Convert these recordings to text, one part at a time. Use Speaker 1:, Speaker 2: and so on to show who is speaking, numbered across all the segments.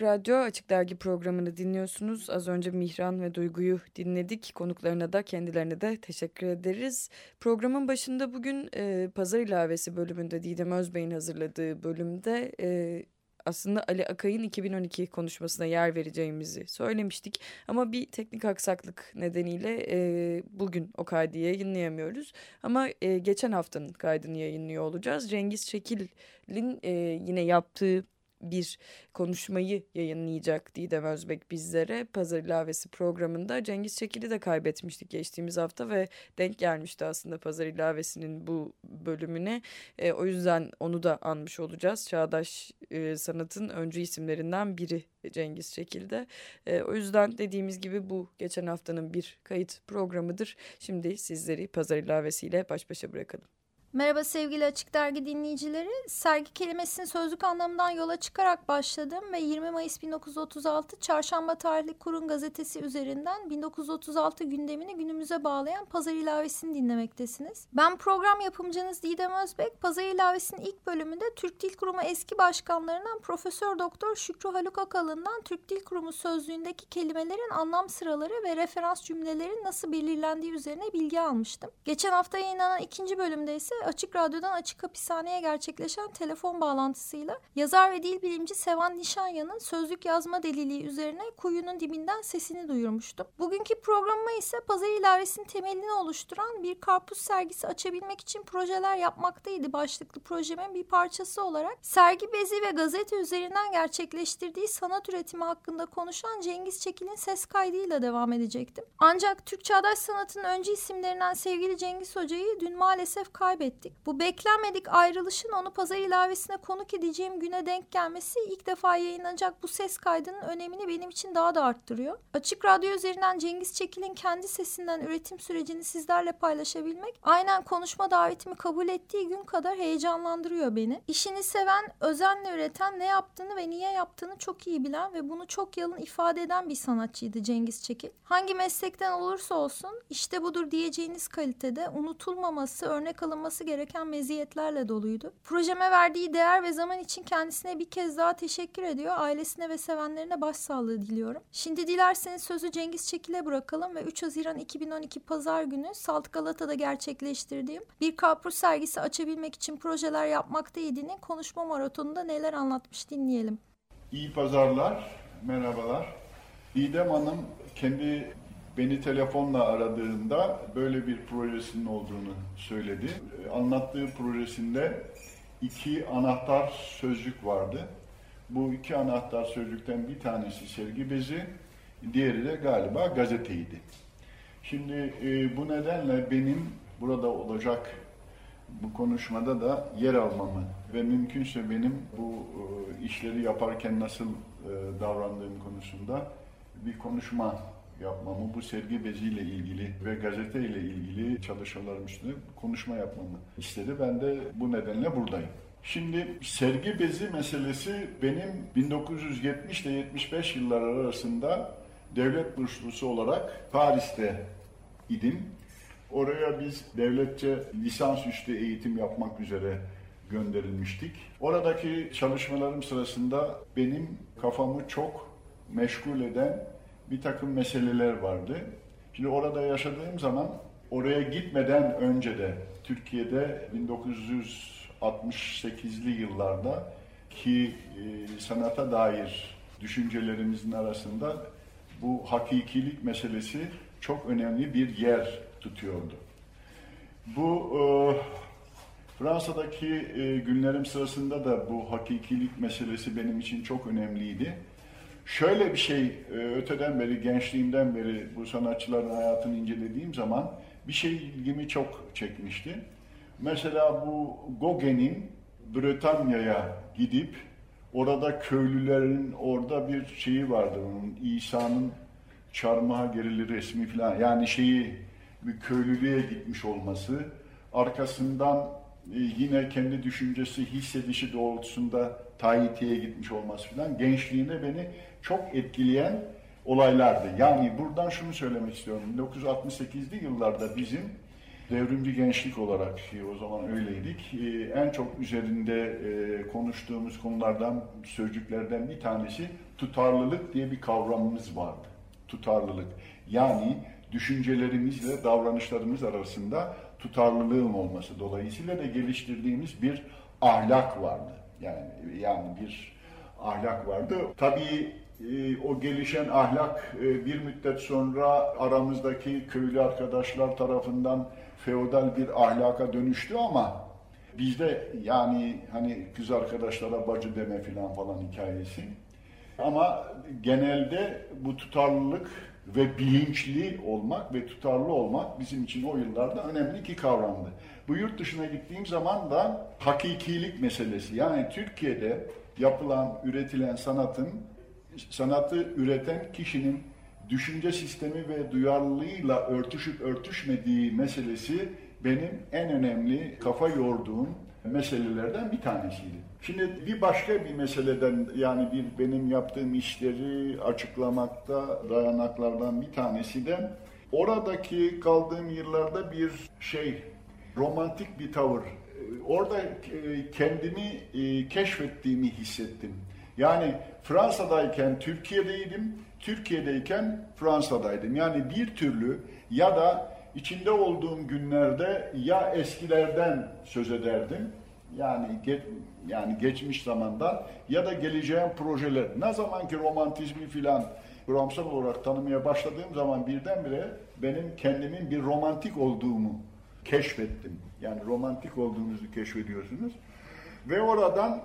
Speaker 1: Radyo, Açık Dergi programını dinliyorsunuz. Az önce Mihran ve Duygu'yu dinledik. Konuklarına da kendilerine de teşekkür ederiz. Programın başında bugün e, Pazar İlavesi bölümünde Didem Özbey'in hazırladığı bölümde... E, aslında Ali Akay'ın 2012 konuşmasına yer vereceğimizi söylemiştik. Ama bir teknik aksaklık nedeniyle e, bugün o kaydı yayınlayamıyoruz. Ama e, geçen haftanın kaydını yayınlıyor olacağız. Cengiz Çekil'in e, yine yaptığı bir konuşmayı yayınlayacak Didem Özbek bizlere. Pazar ilavesi programında Cengiz Çekil'i de kaybetmiştik geçtiğimiz hafta ve denk gelmişti aslında Pazar ilavesinin bu bölümüne. E, o yüzden onu da anmış olacağız. Çağdaş e, sanatın öncü isimlerinden biri Cengiz Çekil'de. E, o yüzden dediğimiz gibi bu geçen haftanın bir kayıt programıdır. Şimdi sizleri Pazar ilavesiyle baş başa bırakalım.
Speaker 2: Merhaba sevgili Açık Dergi dinleyicileri. Sergi kelimesinin sözlük anlamından yola çıkarak başladım ve 20 Mayıs 1936 Çarşamba tarihli Kurun gazetesi üzerinden 1936 gündemini günümüze bağlayan Pazar ilavesini dinlemektesiniz. Ben program yapımcınız Didem Özbek. Pazar ilavesinin ilk bölümünde Türk Dil Kurumu eski başkanlarından Profesör Doktor Şükrü Haluk Akalın'dan Türk Dil Kurumu sözlüğündeki kelimelerin anlam sıraları ve referans cümlelerin nasıl belirlendiği üzerine bilgi almıştım. Geçen hafta yayınlanan ikinci bölümde ise Açık Radyo'dan Açık Hapishane'ye gerçekleşen telefon bağlantısıyla yazar ve dil bilimci Sevan Nişanya'nın sözlük yazma deliliği üzerine kuyunun dibinden sesini duyurmuştum. Bugünkü programıma ise pazar ilavesinin temelini oluşturan bir karpuz sergisi açabilmek için projeler yapmaktaydı başlıklı projemin bir parçası olarak sergi bezi ve gazete üzerinden gerçekleştirdiği sanat üretimi hakkında konuşan Cengiz Çekil'in ses kaydıyla devam edecektim. Ancak Türk Çağdaş Sanat'ın öncü isimlerinden sevgili Cengiz Hoca'yı dün maalesef kaybettim ettik. Bu beklenmedik ayrılışın onu pazar ilavesine konuk edeceğim güne denk gelmesi ilk defa yayınlanacak bu ses kaydının önemini benim için daha da arttırıyor. Açık Radyo üzerinden Cengiz Çekil'in kendi sesinden üretim sürecini sizlerle paylaşabilmek aynen konuşma davetimi kabul ettiği gün kadar heyecanlandırıyor beni. İşini seven, özenle üreten, ne yaptığını ve niye yaptığını çok iyi bilen ve bunu çok yalın ifade eden bir sanatçıydı Cengiz Çekil. Hangi meslekten olursa olsun işte budur diyeceğiniz kalitede unutulmaması, örnek alınması olması gereken meziyetlerle doluydu. Projeme verdiği değer ve zaman için kendisine bir kez daha teşekkür ediyor. Ailesine ve sevenlerine başsağlığı diliyorum. Şimdi dilerseniz sözü Cengiz Çekil'e bırakalım ve 3 Haziran 2012 Pazar günü Salt Galata'da gerçekleştirdiğim bir karpuz sergisi açabilmek için projeler yapmaktaydığının konuşma maratonunda neler anlatmış dinleyelim.
Speaker 3: İyi pazarlar, merhabalar. İdem Hanım kendi beni telefonla aradığında böyle bir projesinin olduğunu söyledi. Anlattığı projesinde iki anahtar sözcük vardı. Bu iki anahtar sözcükten bir tanesi sergi bezi, diğeri de galiba gazeteydi. Şimdi e, bu nedenle benim burada olacak bu konuşmada da yer almamı ve mümkünse benim bu e, işleri yaparken nasıl e, davrandığım konusunda bir konuşma yapmamı, bu sergi beziyle ilgili ve gazete ile ilgili çalışmalarım üstüne konuşma yapmamı istedi. Ben de bu nedenle buradayım. Şimdi sergi bezi meselesi benim 1970 ile 75 yıllar arasında devlet burslusu olarak Paris'te idim. Oraya biz devletçe lisansüstü eğitim yapmak üzere gönderilmiştik. Oradaki çalışmalarım sırasında benim kafamı çok meşgul eden bir takım meseleler vardı. Şimdi orada yaşadığım zaman oraya gitmeden önce de Türkiye'de 1968'li yıllarda ki e, sanata dair düşüncelerimizin arasında bu hakikilik meselesi çok önemli bir yer tutuyordu. Bu e, Fransa'daki e, günlerim sırasında da bu hakikilik meselesi benim için çok önemliydi. Şöyle bir şey e, öteden beri, gençliğimden beri bu sanatçıların hayatını incelediğim zaman bir şey ilgimi çok çekmişti. Mesela bu Gauguin'in Bretanya'ya gidip Orada köylülerin orada bir şeyi vardı onun İsa'nın çarmıha gerili resmi falan yani şeyi bir köylülüğe gitmiş olması arkasından e, yine kendi düşüncesi hissedişi doğrultusunda Tahiti'ye gitmiş olması falan gençliğinde beni çok etkileyen olaylardı. Yani buradan şunu söylemek istiyorum. 1968'li yıllarda bizim devrimci gençlik olarak o zaman öyleydik. E, en çok üzerinde e, konuştuğumuz konulardan, sözcüklerden bir tanesi tutarlılık diye bir kavramımız vardı. Tutarlılık. Yani düşüncelerimizle davranışlarımız arasında tutarlılığın olması dolayısıyla da geliştirdiğimiz bir ahlak vardı. Yani yani bir ahlak vardı. Tabii e, o gelişen ahlak e, bir müddet sonra aramızdaki köylü arkadaşlar tarafından feodal bir ahlaka dönüştü ama bizde yani hani kız arkadaşlara bacı deme filan falan hikayesi. Ama genelde bu tutarlılık ve bilinçli olmak ve tutarlı olmak bizim için o yıllarda önemli iki kavramdı. Bu yurt dışına gittiğim zaman da hakikilik meselesi yani Türkiye'de yapılan, üretilen sanatın sanatı üreten kişinin düşünce sistemi ve duyarlılığıyla örtüşüp örtüşmediği meselesi benim en önemli kafa yorduğum meselelerden bir tanesiydi. Şimdi bir başka bir meseleden yani bir benim yaptığım işleri açıklamakta dayanaklardan bir tanesi de oradaki kaldığım yıllarda bir şey romantik bir tavır. Orada e, kendimi e, keşfettiğimi hissettim. Yani Fransa'dayken Türkiye'deydim, Türkiye'deyken Fransa'daydım. Yani bir türlü ya da içinde olduğum günlerde ya eskilerden söz ederdim yani ge, yani geçmiş zamanda ya da geleceğin projeler. Ne zaman ki romantizmi filan kuramsal olarak tanımaya başladığım zaman birdenbire benim kendimin bir romantik olduğumu keşfettim. Yani romantik olduğunuzu keşfediyorsunuz. Ve oradan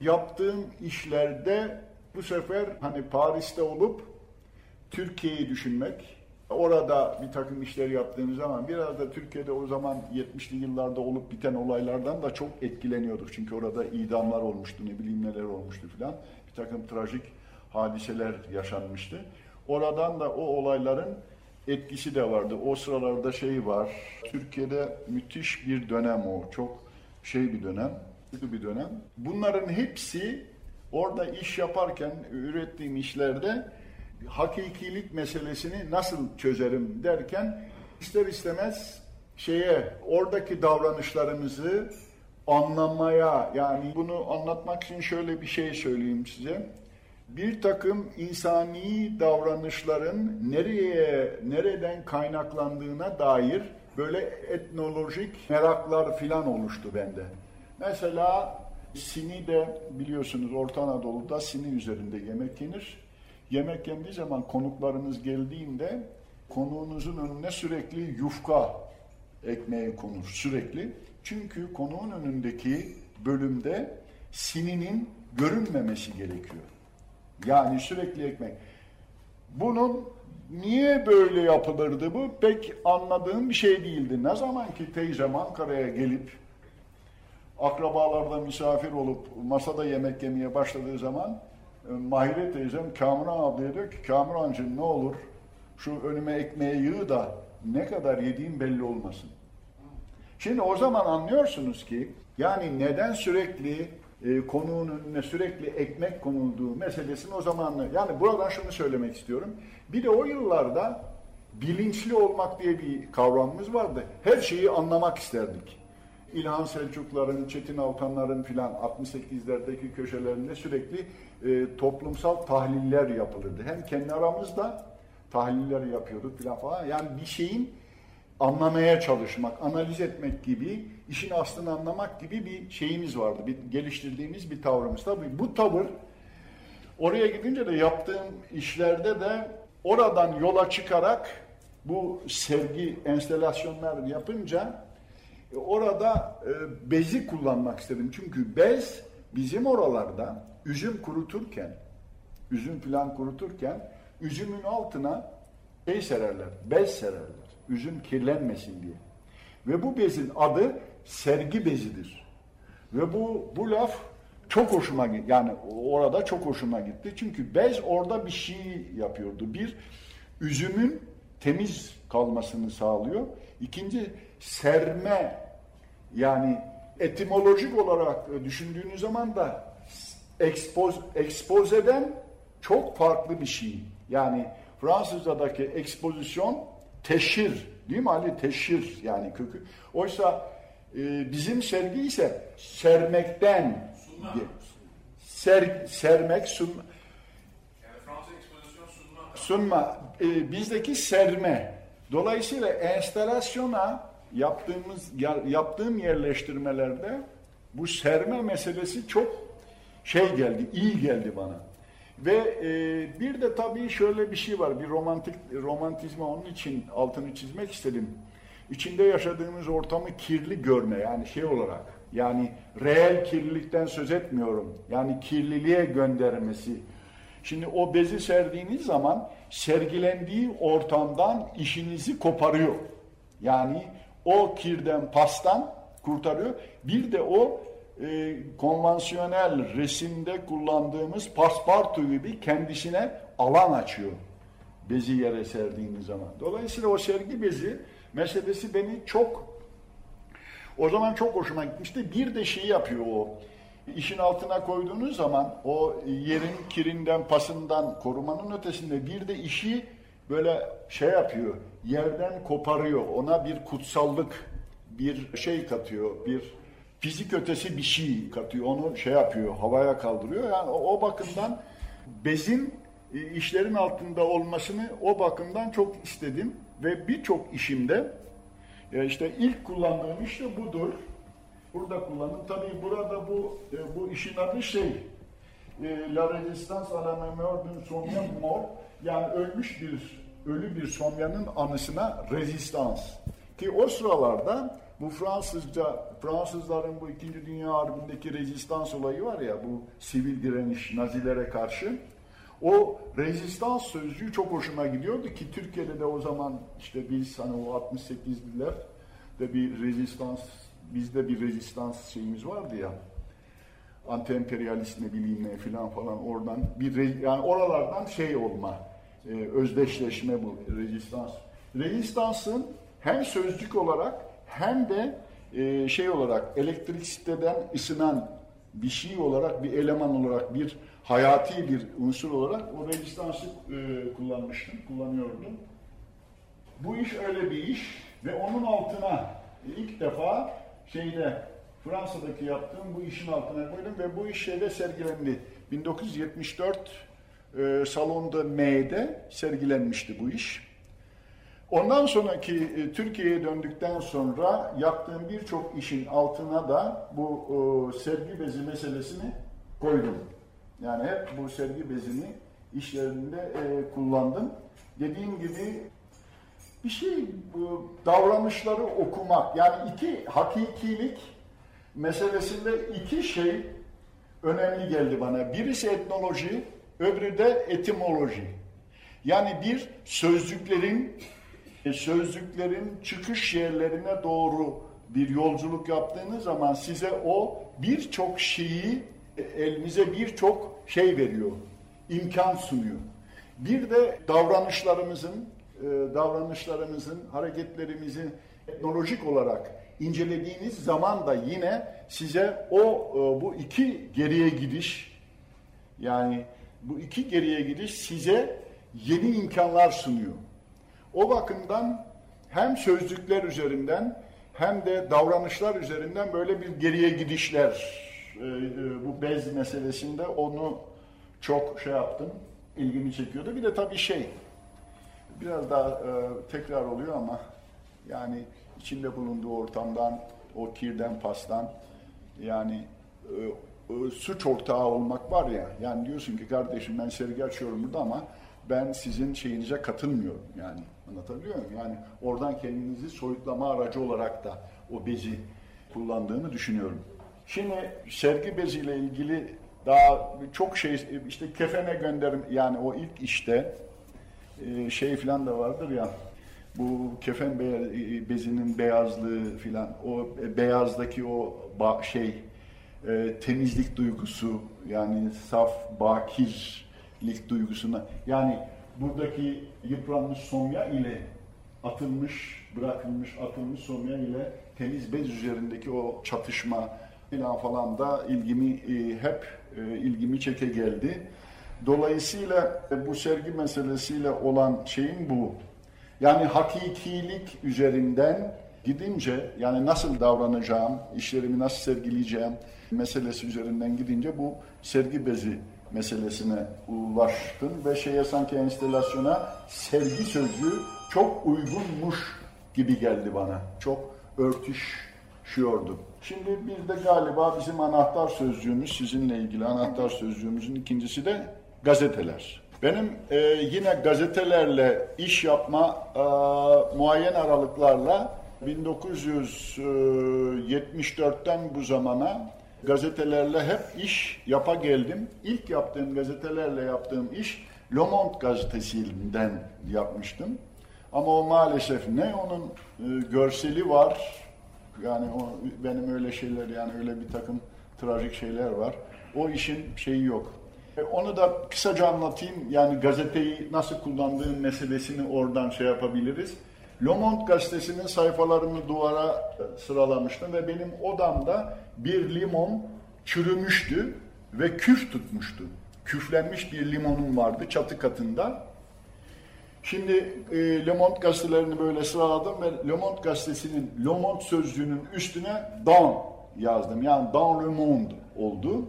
Speaker 3: yaptığım işlerde bu sefer hani Paris'te olup Türkiye'yi düşünmek, orada bir takım işler yaptığımız zaman biraz da Türkiye'de o zaman 70'li yıllarda olup biten olaylardan da çok etkileniyorduk. Çünkü orada idamlar olmuştu, ne bileyim neler olmuştu filan. Bir takım trajik hadiseler yaşanmıştı. Oradan da o olayların etkisi de vardı. O sıralarda şey var, Türkiye'de müthiş bir dönem o, çok şey bir dönem, kötü bir dönem. Bunların hepsi orada iş yaparken, ürettiğim işlerde hakikilik meselesini nasıl çözerim derken ister istemez şeye oradaki davranışlarımızı anlamaya yani bunu anlatmak için şöyle bir şey söyleyeyim size. Bir takım insani davranışların nereye nereden kaynaklandığına dair böyle etnolojik meraklar filan oluştu bende. Mesela Sini de biliyorsunuz Orta Anadolu'da Sini üzerinde yemek yenir Yemek yendiği zaman konuklarınız geldiğinde konuğunuzun önüne sürekli yufka ekmeği konur sürekli. Çünkü konuğun önündeki bölümde sininin görünmemesi gerekiyor. Yani sürekli ekmek. Bunun niye böyle yapılırdı bu pek anladığım bir şey değildi. Ne zaman ki teyzem Ankara'ya gelip akrabalarda misafir olup masada yemek yemeye başladığı zaman Mahire teyzem Kamuran ablaya diyor ki Kamurancığım ne olur şu önüme ekmeği yığ da ne kadar yediğim belli olmasın. Şimdi o zaman anlıyorsunuz ki yani neden sürekli e, konuğun önüne sürekli ekmek konulduğu meselesini o zaman yani buradan şunu söylemek istiyorum. Bir de o yıllarda bilinçli olmak diye bir kavramımız vardı. Her şeyi anlamak isterdik. İlhan Selçukların, Çetin Altanların filan 68'lerdeki köşelerinde sürekli e, toplumsal tahliller yapılırdı. Hem kendi aramızda tahliller yapıyorduk filan falan. Yani bir şeyin anlamaya çalışmak, analiz etmek gibi, işin aslını anlamak gibi bir şeyimiz vardı. Bir geliştirdiğimiz bir tavrımız. Tabii bu tavır oraya gidince de yaptığım işlerde de oradan yola çıkarak bu sergi, enstelasyonlar yapınca e, orada e, bezi kullanmak istedim. Çünkü bez bizim oralarda üzüm kuruturken, üzüm filan kuruturken üzümün altına şey sererler, bez sererler. Üzüm kirlenmesin diye. Ve bu bezin adı sergi bezidir. Ve bu bu laf çok hoşuma gitti. Yani orada çok hoşuma gitti. Çünkü bez orada bir şey yapıyordu. Bir, üzümün temiz kalmasını sağlıyor. İkinci, serme yani etimolojik olarak düşündüğünüz zaman da ekspoz, ekspozeden çok farklı bir şey. Yani Fransızca'daki ekspozisyon teşhir değil mi Ali? Teşhir yani kökü. Oysa e, bizim sergi ise sermekten sunma. Ser, sermek, sunma.
Speaker 4: Yani sunma.
Speaker 3: Sunma. E, bizdeki serme. Dolayısıyla enstalasyona yaptığımız yaptığım yerleştirmelerde bu serme meselesi çok şey geldi, iyi geldi bana. Ve e, bir de tabii şöyle bir şey var, bir romantik romantizma onun için altını çizmek istedim. İçinde yaşadığımız ortamı kirli görme yani şey olarak yani reel kirlilikten söz etmiyorum. Yani kirliliğe göndermesi. Şimdi o bezi serdiğiniz zaman sergilendiği ortamdan işinizi koparıyor. Yani o kirden, pastan kurtarıyor. Bir de o e, konvansiyonel resimde kullandığımız paspartu gibi kendisine alan açıyor. Bezi yere serdiğiniz zaman. Dolayısıyla o sergi bezi meselesi beni çok o zaman çok hoşuma gitmişti. Bir de şey yapıyor o. İşin altına koyduğunuz zaman o yerin kirinden, pasından korumanın ötesinde bir de işi böyle şey yapıyor. Yerden koparıyor. Ona bir kutsallık, bir şey katıyor. Bir fizik ötesi bir şey katıyor. Onu şey yapıyor, havaya kaldırıyor. Yani o, bakımdan bezin e, işlerin altında olmasını o bakımdan çok istedim ve birçok işimde ya işte ilk kullandığım iş de budur. Burada kullandım. Tabii burada bu e, bu işin adı şey e, La Resistance à la mémoire d'un somyan mort yani ölmüş bir ölü bir somyanın anısına rezistans. Ki o sıralarda bu Fransızca, Fransızların bu İkinci Dünya Harbi'ndeki rezistans olayı var ya, bu sivil direniş Nazilere karşı. O rezistans sözcüğü çok hoşuma gidiyordu ki Türkiye'de de o zaman işte biz hani o 68'liler de bir rezistans, bizde bir rezistans şeyimiz vardı ya. Anti-emperyalist ne bileyim ne filan falan oradan bir yani oralardan şey olma, e, özdeşleşme bu rezistans. Rezistansın hem sözcük olarak hem de e, şey olarak elektrisiteden ısınan bir şey olarak, bir eleman olarak, bir hayati bir unsur olarak o rezistansı e, kullanmıştım, kullanıyordum. Bu iş öyle bir iş ve onun altına ilk defa şeyde Fransa'daki yaptığım bu işin altına koydum ve bu iş şeyde sergilendi. 1974 e, salonda M'de sergilenmişti bu iş. Ondan sonraki e, Türkiye'ye döndükten sonra yaptığım birçok işin altına da bu e, sergi bezi meselesini koydum. Yani hep bu sergi bezini işlerinde e, kullandım. Dediğim gibi bir şey bu davranışları okumak yani iki hakikilik meselesinde iki şey önemli geldi bana. Birisi etnoloji, öbürü de etimoloji. Yani bir sözcüklerin sözlüklerin çıkış yerlerine doğru bir yolculuk yaptığınız zaman size o birçok şeyi e, elinize birçok şey veriyor, imkan sunuyor. Bir de davranışlarımızın, e, davranışlarımızın, hareketlerimizin teknolojik olarak incelediğiniz zaman da yine size o bu iki geriye gidiş yani bu iki geriye gidiş size yeni imkanlar sunuyor. O bakımdan hem sözlükler üzerinden hem de davranışlar üzerinden böyle bir geriye gidişler e, e, bu bez meselesinde onu çok şey yaptım, ilgimi çekiyordu. Bir de tabii şey, biraz daha e, tekrar oluyor ama yani içinde bulunduğu ortamdan, o kirden, pastan yani suç ortağı olmak var ya, yani diyorsun ki kardeşim ben sergi açıyorum burada ama ben sizin şeyinize katılmıyorum yani. Anlatabiliyor muyum? Yani oradan kendinizi soyutlama aracı olarak da o bezi kullandığını düşünüyorum. Şimdi sergi beziyle ilgili daha çok şey işte kefene gönderim yani o ilk işte e, şey falan da vardır ya bu kefen bezinin beyazlığı filan o beyazdaki o şey e, temizlik duygusu yani saf bakirlik duygusuna yani buradaki yıpranmış somya ile atılmış, bırakılmış, atılmış somya ile temiz bez üzerindeki o çatışma falan falan da ilgimi e, hep e, ilgimi çeke geldi. Dolayısıyla e, bu sergi meselesiyle olan şeyin bu. Yani hakikilik üzerinden gidince yani nasıl davranacağım, işlerimi nasıl sergileyeceğim meselesi üzerinden gidince bu sergi bezi meselesine ulaştım ve şeye sanki enstelasyona sergi sözcüğü çok uygunmuş gibi geldi bana. Çok örtüşüyordu. Şimdi bir de galiba bizim anahtar sözcüğümüz, sizinle ilgili anahtar sözcüğümüzün ikincisi de gazeteler. Benim e, yine gazetelerle iş yapma e, muayyen aralıklarla 1974'ten bu zamana gazetelerle hep iş yapa geldim. İlk yaptığım gazetelerle yaptığım iş Le Monde gazetesinden yapmıştım. Ama o maalesef ne onun e, görseli var, yani o, benim öyle şeyler yani öyle bir takım trajik şeyler var. O işin şeyi yok. E, onu da kısaca anlatayım. Yani gazeteyi nasıl kullandığım meselesini oradan şey yapabiliriz. Le Monde gazetesinin sayfalarını duvara sıralamıştım ve benim odamda bir limon çürümüştü ve küf tutmuştu. Küflenmiş bir limonum vardı çatı katında. Şimdi e, Le Monde gazetelerini böyle sıraladım ve Le Monde gazetesinin Le Monde sözcüğünün üstüne dans yazdım. Yani dans le monde oldu.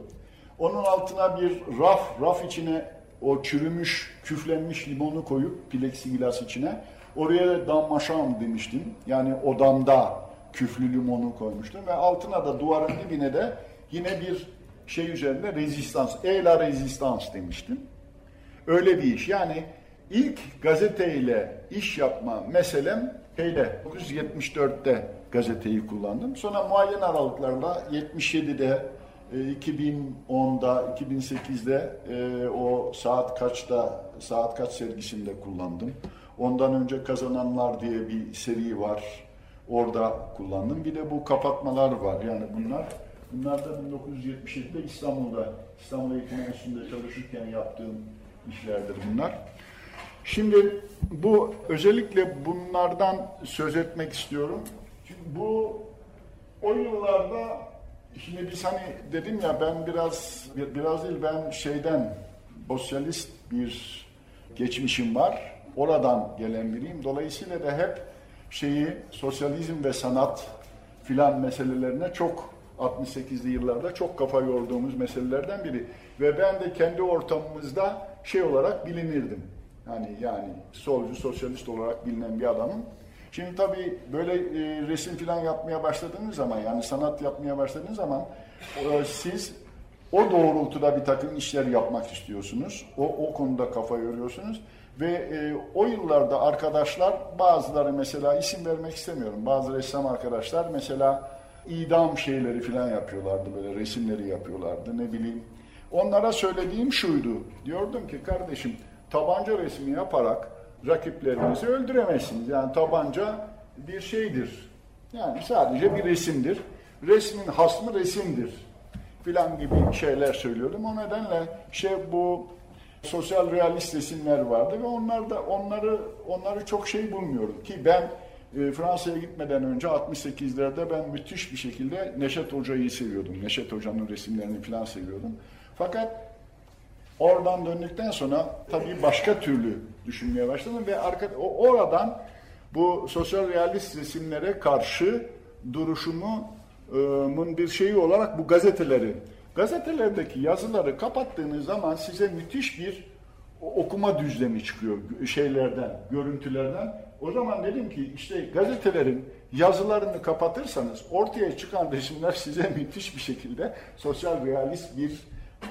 Speaker 3: Onun altına bir raf, raf içine o çürümüş, küflenmiş limonu koyup plexiglas içine oraya da dans demiştim. Yani odamda küflü limonu koymuştum ve altına da duvarın dibine de yine bir şey üzerinde rezistans, e la rezistans demiştim. Öyle bir iş. Yani ilk gazeteyle iş yapma meselem şeyde 1974'te gazeteyi kullandım. Sonra muayyen aralıklarla 77'de 2010'da, 2008'de e, o saat kaçta, saat kaç sergisinde kullandım. Ondan önce Kazananlar diye bir seri var. Orada kullandım. Bir de bu kapatmalar var. Yani bunlar bunlar da 1977'de İstanbul'da, İstanbul Eğitim Enstitüsü'nde çalışırken yaptığım işlerdir bunlar. Şimdi bu özellikle bunlardan söz etmek istiyorum. Çünkü bu o yıllarda şimdi biz hani dedim ya ben biraz biraz değil ben şeyden sosyalist bir geçmişim var. Oradan gelen biriyim. Dolayısıyla da hep şeyi sosyalizm ve sanat filan meselelerine çok 68'li yıllarda çok kafa yorduğumuz meselelerden biri. Ve ben de kendi ortamımızda şey olarak bilinirdim. Hani yani solcu, sosyalist olarak bilinen bir adamım. Şimdi tabii böyle e, resim falan yapmaya başladığınız zaman yani sanat yapmaya başladığınız zaman e, siz o doğrultuda bir takım işler yapmak istiyorsunuz. O, o konuda kafa yoruyorsunuz. Ve e, o yıllarda arkadaşlar bazıları mesela isim vermek istemiyorum. Bazı ressam arkadaşlar mesela idam şeyleri falan yapıyorlardı böyle resimleri yapıyorlardı ne bileyim. Onlara söylediğim şuydu. Diyordum ki kardeşim tabanca resmi yaparak rakiplerinizi öldüremezsiniz. Yani tabanca bir şeydir. Yani sadece bir resimdir. Resmin hasmı resimdir. Filan gibi şeyler söylüyordum. O nedenle şey bu sosyal realist resimler vardı ve onlar da onları onları çok şey bulmuyorum ki ben e, Fransa'ya gitmeden önce 68'lerde ben müthiş bir şekilde Neşet Hoca'yı seviyordum. Neşet Hoca'nın resimlerini falan seviyordum. Fakat oradan döndükten sonra tabii başka türlü düşünmeye başladım ve arka, oradan bu sosyal realist resimlere karşı duruşumun bir şeyi olarak bu gazeteleri Gazetelerdeki yazıları kapattığınız zaman size müthiş bir okuma düzlemi çıkıyor şeylerden, görüntülerden. O zaman dedim ki işte gazetelerin yazılarını kapatırsanız ortaya çıkan resimler size müthiş bir şekilde sosyal realist bir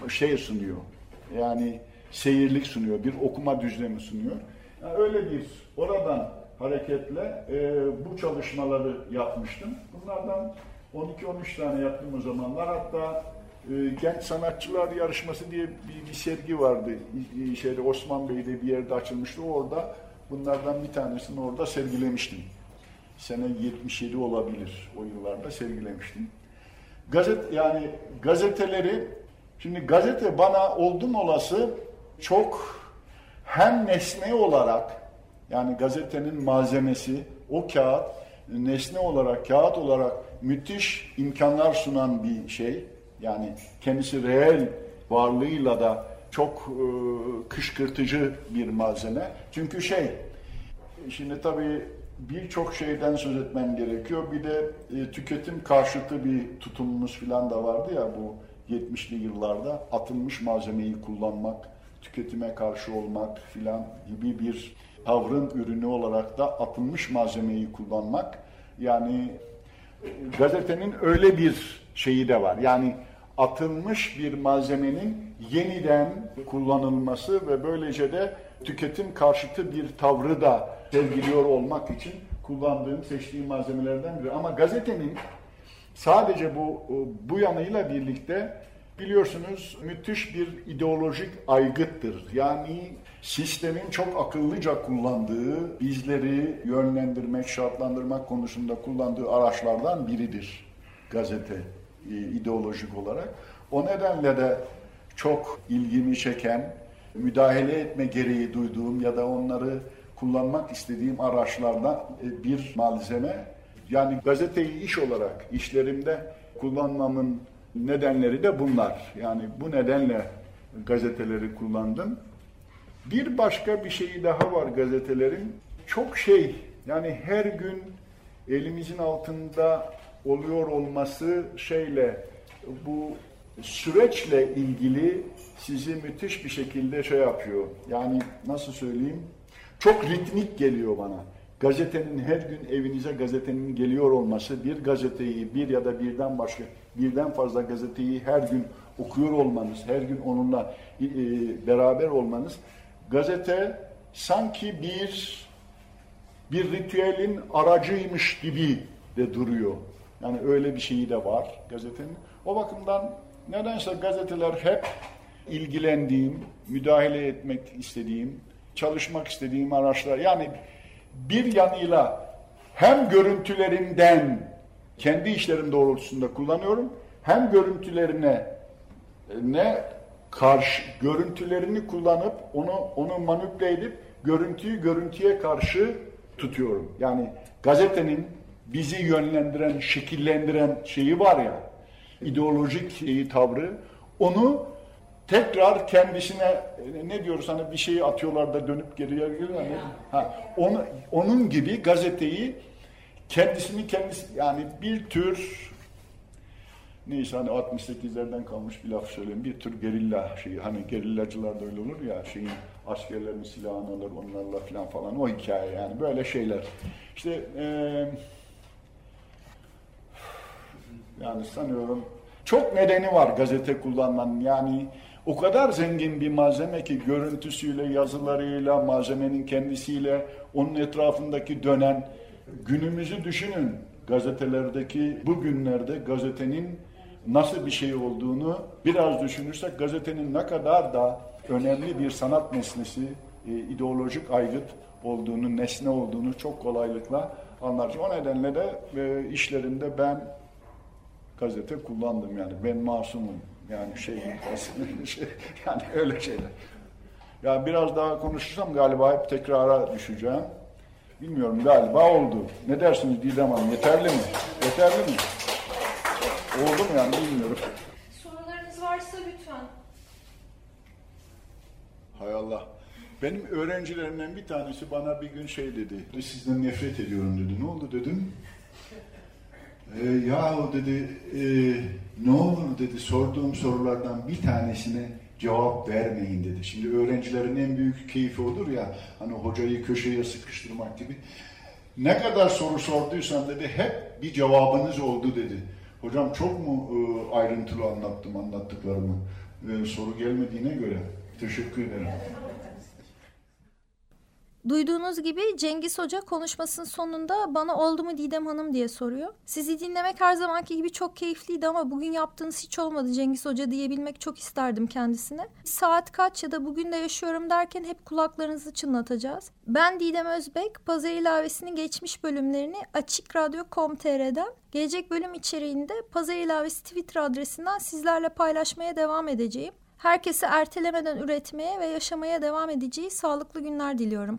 Speaker 3: şey sunuyor. Yani seyirlik sunuyor, bir okuma düzlemi sunuyor. Yani öyle bir oradan hareketle e, bu çalışmaları yapmıştım. Bunlardan 12-13 tane yaptım o zamanlar. Hatta Genç Sanatçılar Yarışması diye bir, bir sergi vardı. Şeyde Osman Bey'de bir yerde açılmıştı. Orada bunlardan bir tanesini orada sergilemiştim. Sene 77 olabilir o yıllarda sergilemiştim. Gazet yani gazeteleri şimdi gazete bana oldum olası çok hem nesne olarak yani gazetenin malzemesi o kağıt nesne olarak kağıt olarak müthiş imkanlar sunan bir şey. Yani kendisi reel varlığıyla da çok e, kışkırtıcı bir malzeme. Çünkü şey şimdi tabii birçok şeyden söz etmem gerekiyor. Bir de e, tüketim karşıtı bir tutumumuz falan da vardı ya bu 70'li yıllarda atılmış malzemeyi kullanmak, tüketime karşı olmak filan gibi bir tavrın ürünü olarak da atılmış malzemeyi kullanmak. Yani e, gazetenin öyle bir şeyi de var. Yani atılmış bir malzemenin yeniden kullanılması ve böylece de tüketim karşıtı bir tavrı da sergiliyor olmak için kullandığım, seçtiğim malzemelerden biri. Ama gazetenin sadece bu bu yanıyla birlikte biliyorsunuz müthiş bir ideolojik aygıttır. Yani sistemin çok akıllıca kullandığı, bizleri yönlendirmek, şartlandırmak konusunda kullandığı araçlardan biridir gazete e, ideolojik olarak. O nedenle de çok ilgimi çeken, müdahale etme gereği duyduğum ya da onları kullanmak istediğim araçlardan e, bir malzeme. Yani gazeteyi iş olarak işlerimde kullanmamın nedenleri de bunlar. Yani bu nedenle gazeteleri kullandım. Bir başka bir şey daha var gazetelerin. Çok şey yani her gün elimizin altında oluyor olması şeyle bu süreçle ilgili sizi müthiş bir şekilde şey yapıyor. Yani nasıl söyleyeyim? Çok ritmik geliyor bana. Gazetenin her gün evinize gazetenin geliyor olması, bir gazeteyi bir ya da birden başka, birden fazla gazeteyi her gün okuyor olmanız, her gün onunla e, beraber olmanız, gazete sanki bir bir ritüelin aracıymış gibi de duruyor. Yani öyle bir şeyi de var gazetenin. O bakımdan nedense gazeteler hep ilgilendiğim, müdahale etmek istediğim, çalışmak istediğim araçlar. Yani bir yanıyla hem görüntülerinden kendi işlerim doğrultusunda kullanıyorum, hem görüntülerine ne karşı görüntülerini kullanıp onu onu manipüle edip görüntüyü görüntüye karşı tutuyorum. Yani gazetenin bizi yönlendiren, şekillendiren şeyi var ya, ideolojik şeyi, tavrı, onu tekrar kendisine ne diyoruz hani bir şeyi atıyorlar da dönüp geriye geliyor hani ha onu onun gibi gazeteyi kendisini kendisi yani bir tür neyse hani 68'lerden kalmış bir laf söyleyeyim bir tür gerilla şeyi hani gerillacılar da öyle olur ya şeyin askerlerin silahını alır onlarla falan falan o hikaye yani böyle şeyler. İşte eee yani sanıyorum çok nedeni var gazete kullanmanın. Yani o kadar zengin bir malzeme ki görüntüsüyle, yazılarıyla, malzemenin kendisiyle, onun etrafındaki dönen günümüzü düşünün. Gazetelerdeki bugünlerde gazetenin nasıl bir şey olduğunu biraz düşünürsek gazetenin ne kadar da önemli bir sanat nesnesi, e, ideolojik aygıt olduğunu, nesne olduğunu çok kolaylıkla anlarız. O nedenle de e, işlerinde ben gazete kullandım yani. Ben masumum. Yani şey, şey yani öyle şeyler. Ya biraz daha konuşursam galiba hep tekrara düşeceğim. Bilmiyorum galiba oldu. Ne dersiniz Didem Hanım? Yeterli mi? Yeterli mi? Oldu mu yani bilmiyorum.
Speaker 2: Sorularınız varsa lütfen.
Speaker 3: Hay Allah. Benim öğrencilerimden bir tanesi bana bir gün şey dedi. Sizden nefret ediyorum dedi. Ne oldu dedim. E, ya dedi e, ne olur dedi sorduğum sorulardan bir tanesine cevap vermeyin dedi. Şimdi öğrencilerin en büyük keyfi olur ya hani hocayı köşeye sıkıştırmak gibi. Ne kadar soru sorduysan dedi hep bir cevabınız oldu dedi. Hocam çok mu e, ayrıntılı anlattım anlattıklarımı? E, soru gelmediğine göre teşekkür ederim.
Speaker 2: Duyduğunuz gibi Cengiz Hoca konuşmasının sonunda bana oldu mu Didem Hanım diye soruyor. Sizi dinlemek her zamanki gibi çok keyifliydi ama bugün yaptığınız hiç olmadı Cengiz Hoca diyebilmek çok isterdim kendisine. Saat kaç ya da bugün de yaşıyorum derken hep kulaklarınızı çınlatacağız. Ben Didem Özbek, Pazar ilavesinin geçmiş bölümlerini Açık Radyo.com.tr'den gelecek bölüm içeriğinde Pazar ilavesi Twitter adresinden sizlerle paylaşmaya devam edeceğim. Herkese ertelemeden üretmeye ve yaşamaya devam edeceği sağlıklı günler diliyorum.